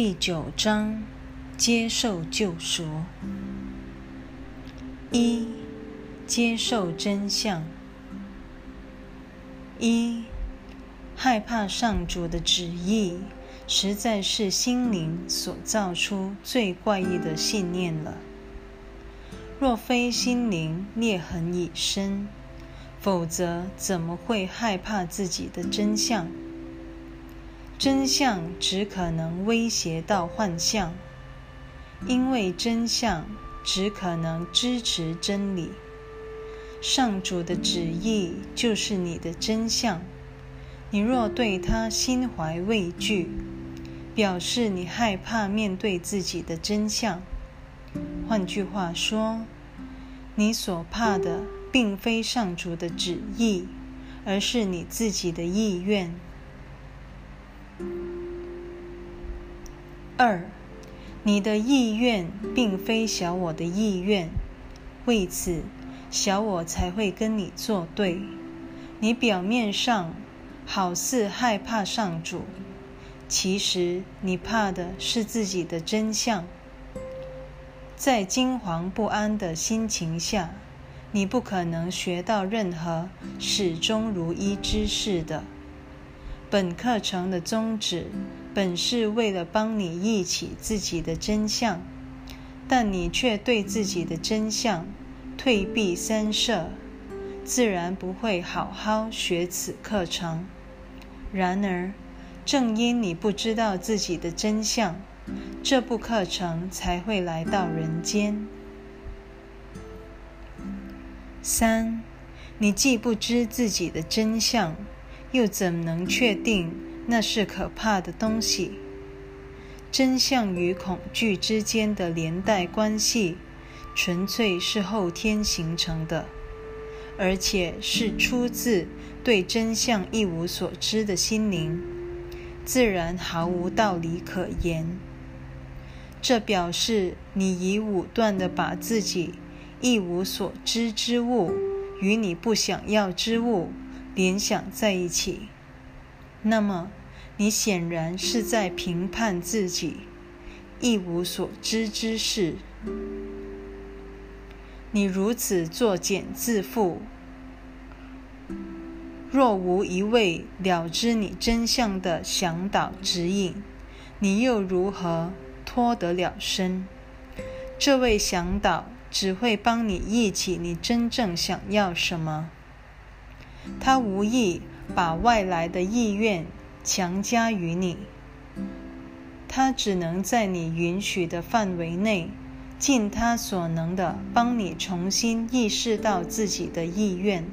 第九章：接受救赎。一、接受真相。一、害怕上主的旨意，实在是心灵所造出最怪异的信念了。若非心灵裂痕已深，否则怎么会害怕自己的真相？真相只可能威胁到幻象，因为真相只可能支持真理。上主的旨意就是你的真相。你若对他心怀畏惧，表示你害怕面对自己的真相。换句话说，你所怕的并非上主的旨意，而是你自己的意愿。二，你的意愿并非小我的意愿，为此小我才会跟你作对。你表面上好似害怕上主，其实你怕的是自己的真相。在惊惶不安的心情下，你不可能学到任何始终如一之事的。本课程的宗旨本是为了帮你忆起自己的真相，但你却对自己的真相退避三舍，自然不会好好学此课程。然而，正因你不知道自己的真相，这部课程才会来到人间。三，你既不知自己的真相。又怎能确定那是可怕的东西？真相与恐惧之间的连带关系，纯粹是后天形成的，而且是出自对真相一无所知的心灵，自然毫无道理可言。这表示你已武断地把自己一无所知之物与你不想要之物。联想在一起，那么你显然是在评判自己一无所知之事。你如此作茧自缚，若无一位了知你真相的向导指引，你又如何脱得了身？这位向导只会帮你忆起你真正想要什么。他无意把外来的意愿强加于你，他只能在你允许的范围内，尽他所能的帮你重新意识到自己的意愿。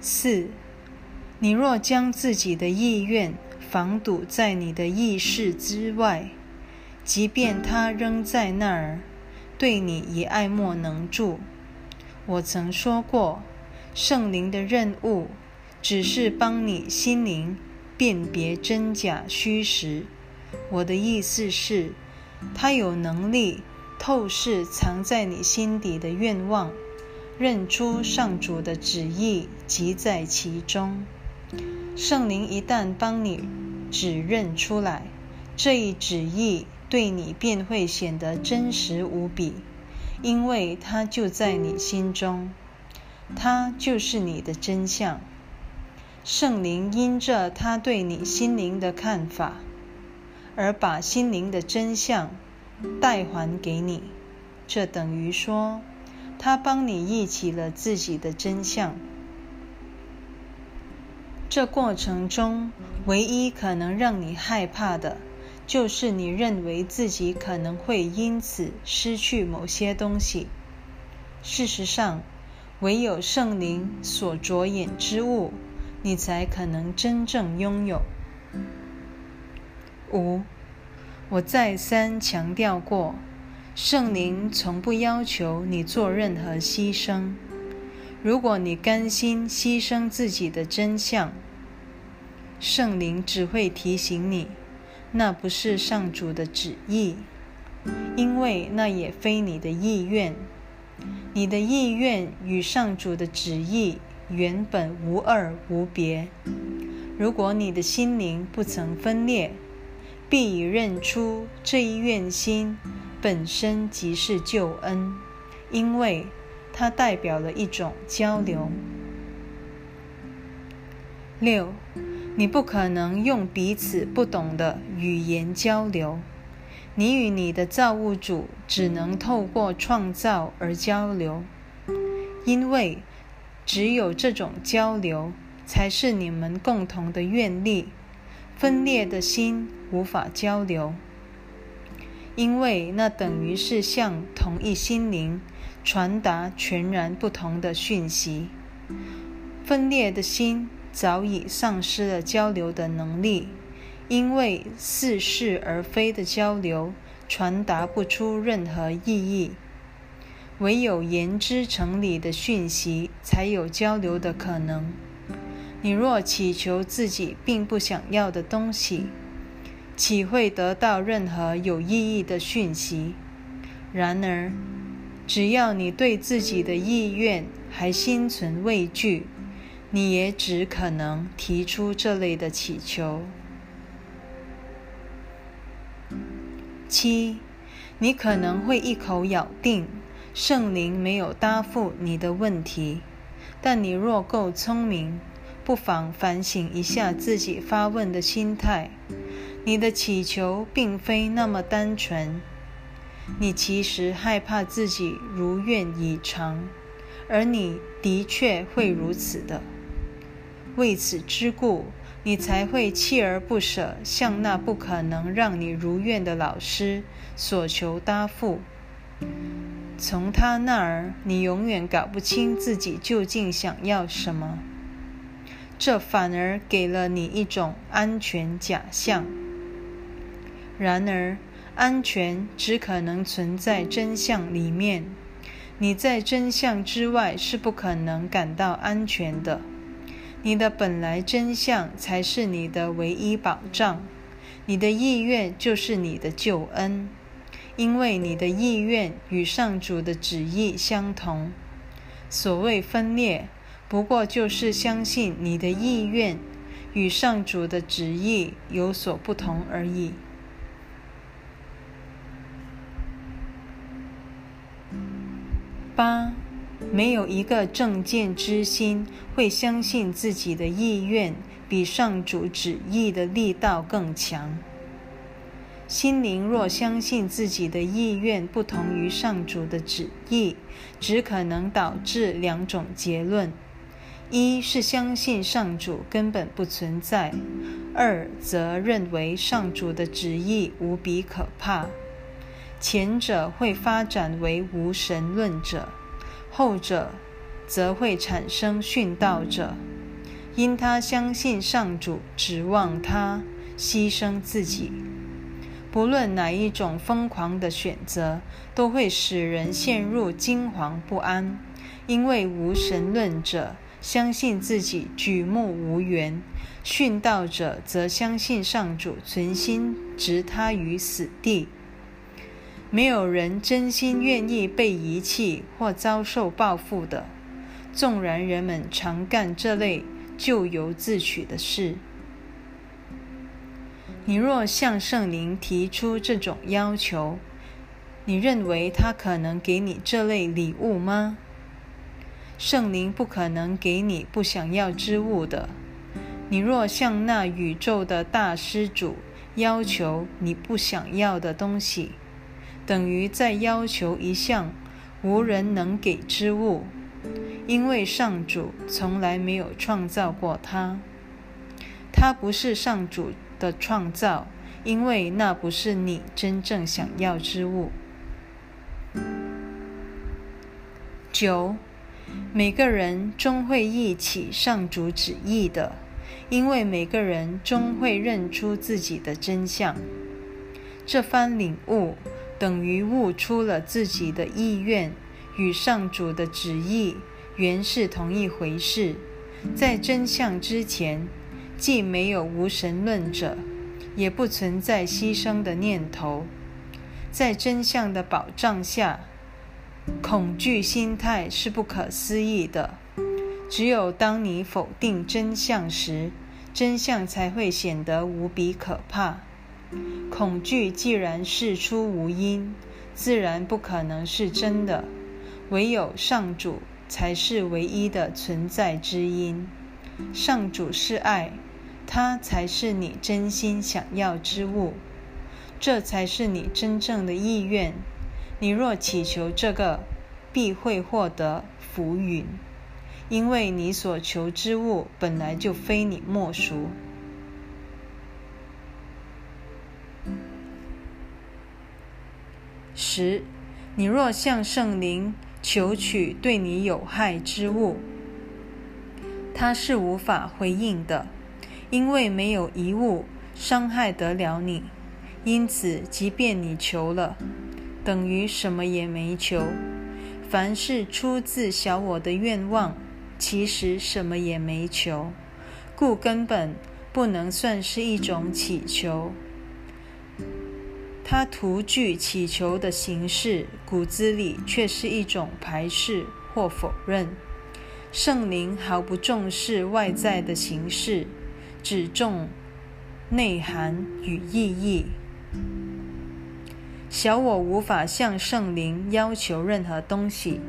四，你若将自己的意愿防堵在你的意识之外，即便他仍在那儿，对你也爱莫能助。我曾说过，圣灵的任务只是帮你心灵辨别真假虚实。我的意思是，他有能力透视藏在你心底的愿望，认出上主的旨意即在其中。圣灵一旦帮你指认出来，这一旨意对你便会显得真实无比。因为它就在你心中，它就是你的真相。圣灵因着他对你心灵的看法，而把心灵的真相带还给你，这等于说，他帮你忆起了自己的真相。这过程中，唯一可能让你害怕的。就是你认为自己可能会因此失去某些东西。事实上，唯有圣灵所着眼之物，你才可能真正拥有。五，我再三强调过，圣灵从不要求你做任何牺牲。如果你甘心牺牲自己的真相，圣灵只会提醒你。那不是上主的旨意，因为那也非你的意愿。你的意愿与上主的旨意原本无二无别。如果你的心灵不曾分裂，必已认出这一愿心本身即是救恩，因为它代表了一种交流。六，你不可能用彼此不懂的语言交流。你与你的造物主只能透过创造而交流，因为只有这种交流才是你们共同的愿力。分裂的心无法交流，因为那等于是向同一心灵传达全然不同的讯息。分裂的心早已丧失了交流的能力。因为似是而非的交流传达不出任何意义，唯有言之成理的讯息才有交流的可能。你若祈求自己并不想要的东西，岂会得到任何有意义的讯息？然而，只要你对自己的意愿还心存畏惧，你也只可能提出这类的祈求。七，你可能会一口咬定圣灵没有答复你的问题，但你若够聪明，不妨反省一下自己发问的心态。你的祈求并非那么单纯，你其实害怕自己如愿以偿，而你的确会如此的。为此之故。你才会锲而不舍，向那不可能让你如愿的老师索求答复。从他那儿，你永远搞不清自己究竟想要什么，这反而给了你一种安全假象。然而，安全只可能存在真相里面，你在真相之外是不可能感到安全的。你的本来真相才是你的唯一保障，你的意愿就是你的救恩，因为你的意愿与上主的旨意相同。所谓分裂，不过就是相信你的意愿与上主的旨意有所不同而已。八。没有一个正见之心会相信自己的意愿比上主旨意的力道更强。心灵若相信自己的意愿不同于上主的旨意，只可能导致两种结论：一是相信上主根本不存在；二则认为上主的旨意无比可怕。前者会发展为无神论者。后者则会产生殉道者，因他相信上主，指望他牺牲自己。不论哪一种疯狂的选择，都会使人陷入惊惶不安。因为无神论者相信自己举目无缘，殉道者则相信上主存心置他于死地。没有人真心愿意被遗弃或遭受报复的，纵然人们常干这类咎由自取的事。你若向圣灵提出这种要求，你认为他可能给你这类礼物吗？圣灵不可能给你不想要之物的。你若向那宇宙的大施主要求你不想要的东西，等于在要求一项无人能给之物，因为上主从来没有创造过它。它不是上主的创造，因为那不是你真正想要之物。九，每个人终会忆起上主旨意的，因为每个人终会认出自己的真相。这番领悟。等于悟出了自己的意愿与上主的旨意原是同一回事。在真相之前，既没有无神论者，也不存在牺牲的念头。在真相的保障下，恐惧心态是不可思议的。只有当你否定真相时，真相才会显得无比可怕。恐惧既然事出无因，自然不可能是真的。唯有上主才是唯一的存在之因。上主是爱，他才是你真心想要之物，这才是你真正的意愿。你若祈求这个，必会获得浮云，因为你所求之物本来就非你莫属。十，你若向圣灵求取对你有害之物，他是无法回应的，因为没有一物伤害得了你。因此，即便你求了，等于什么也没求。凡是出自小我的愿望，其实什么也没求，故根本不能算是一种祈求。它徒具祈求的形式，骨子里却是一种排斥或否认。圣灵毫不重视外在的形式，只重内涵与意义。小我无法向圣灵要求任何东西，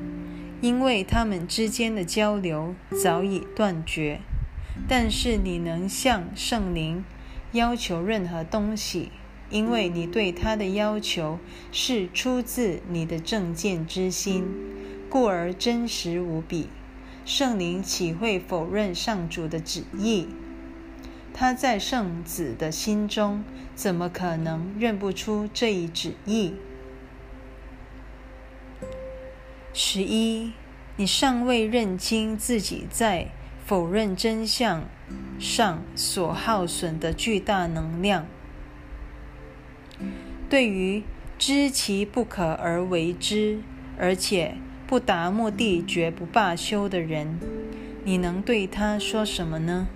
因为他们之间的交流早已断绝。但是你能向圣灵要求任何东西，因为你对他的要求是出自你的正见之心，故而真实无比。圣灵岂会否认上主的旨意？他在圣子的心中，怎么可能认不出这一旨意？十一，你尚未认清自己在否认真相上所耗损的巨大能量。对于知其不可而为之，而且不达目的绝不罢休的人，你能对他说什么呢？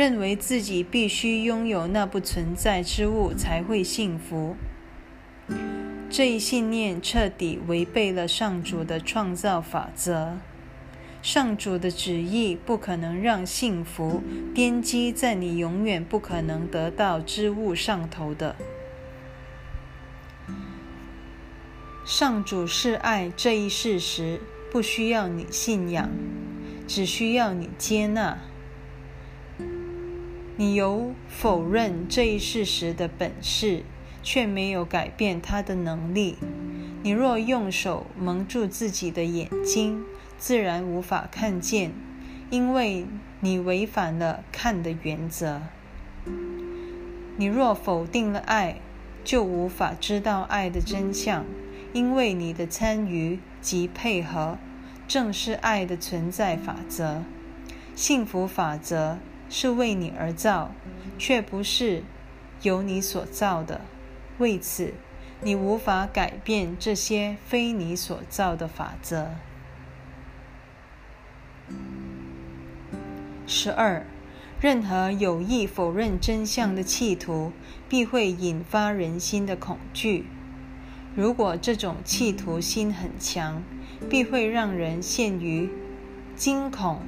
认为自己必须拥有那不存在之物才会幸福，这一信念彻底违背了上主的创造法则。上主的旨意不可能让幸福奠基在你永远不可能得到之物上头的。上主是爱这一事实，不需要你信仰，只需要你接纳。你有否认这一事实的本事，却没有改变它的能力。你若用手蒙住自己的眼睛，自然无法看见，因为你违反了看的原则。你若否定了爱，就无法知道爱的真相，因为你的参与及配合，正是爱的存在法则，幸福法则。是为你而造，却不是由你所造的。为此，你无法改变这些非你所造的法则。十二，任何有意否认真相的企图，必会引发人心的恐惧。如果这种企图心很强，必会让人陷于惊恐。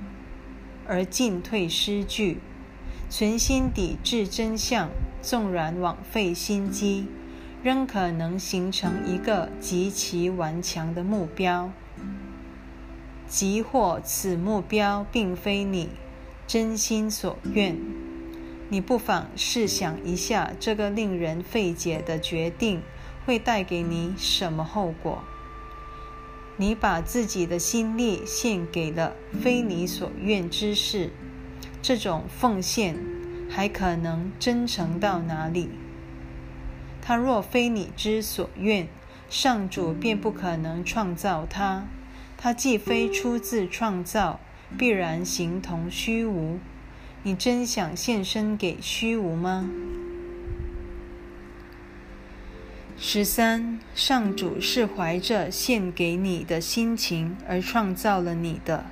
而进退失据，存心抵制真相，纵然枉费心机，仍可能形成一个极其顽强的目标。即或此目标并非你真心所愿，你不妨试想一下，这个令人费解的决定会带给你什么后果？你把自己的心力献给了非你所愿之事，这种奉献还可能真诚到哪里？他若非你之所愿，上主便不可能创造他。他既非出自创造，必然形同虚无。你真想献身给虚无吗？十三，上主是怀着献给你的心情而创造了你的，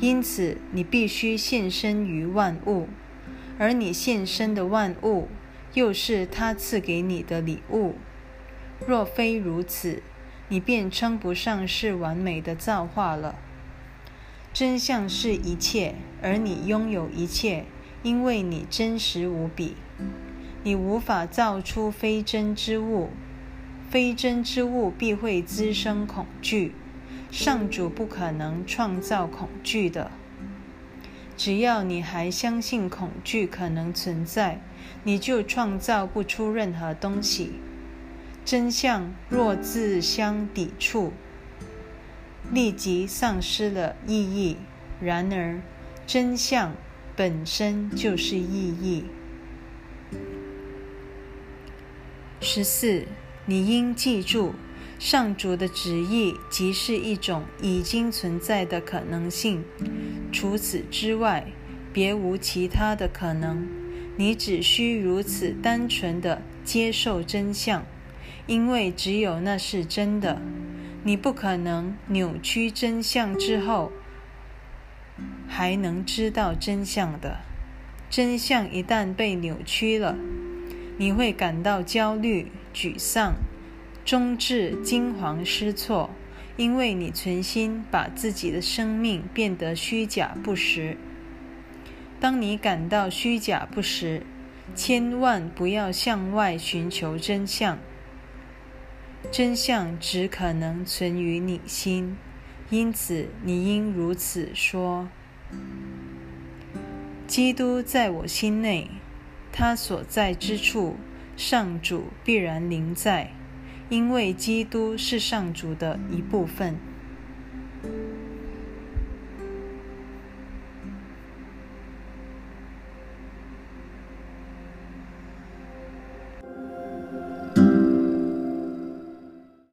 因此你必须献身于万物，而你献身的万物又是他赐给你的礼物。若非如此，你便称不上是完美的造化了。真相是一切，而你拥有一切，因为你真实无比。你无法造出非真之物，非真之物必会滋生恐惧。上主不可能创造恐惧的。只要你还相信恐惧可能存在，你就创造不出任何东西。真相若自相抵触，立即丧失了意义。然而，真相本身就是意义。十四，你应记住。上主的旨意即是一种已经存在的可能性，除此之外，别无其他的可能。你只需如此单纯的接受真相，因为只有那是真的。你不可能扭曲真相之后还能知道真相的。真相一旦被扭曲了，你会感到焦虑、沮丧。终至惊惶失措，因为你存心把自己的生命变得虚假不实。当你感到虚假不实，千万不要向外寻求真相。真相只可能存于你心，因此你应如此说：基督在我心内，他所在之处，上主必然临在。因为基督是上主的一部分。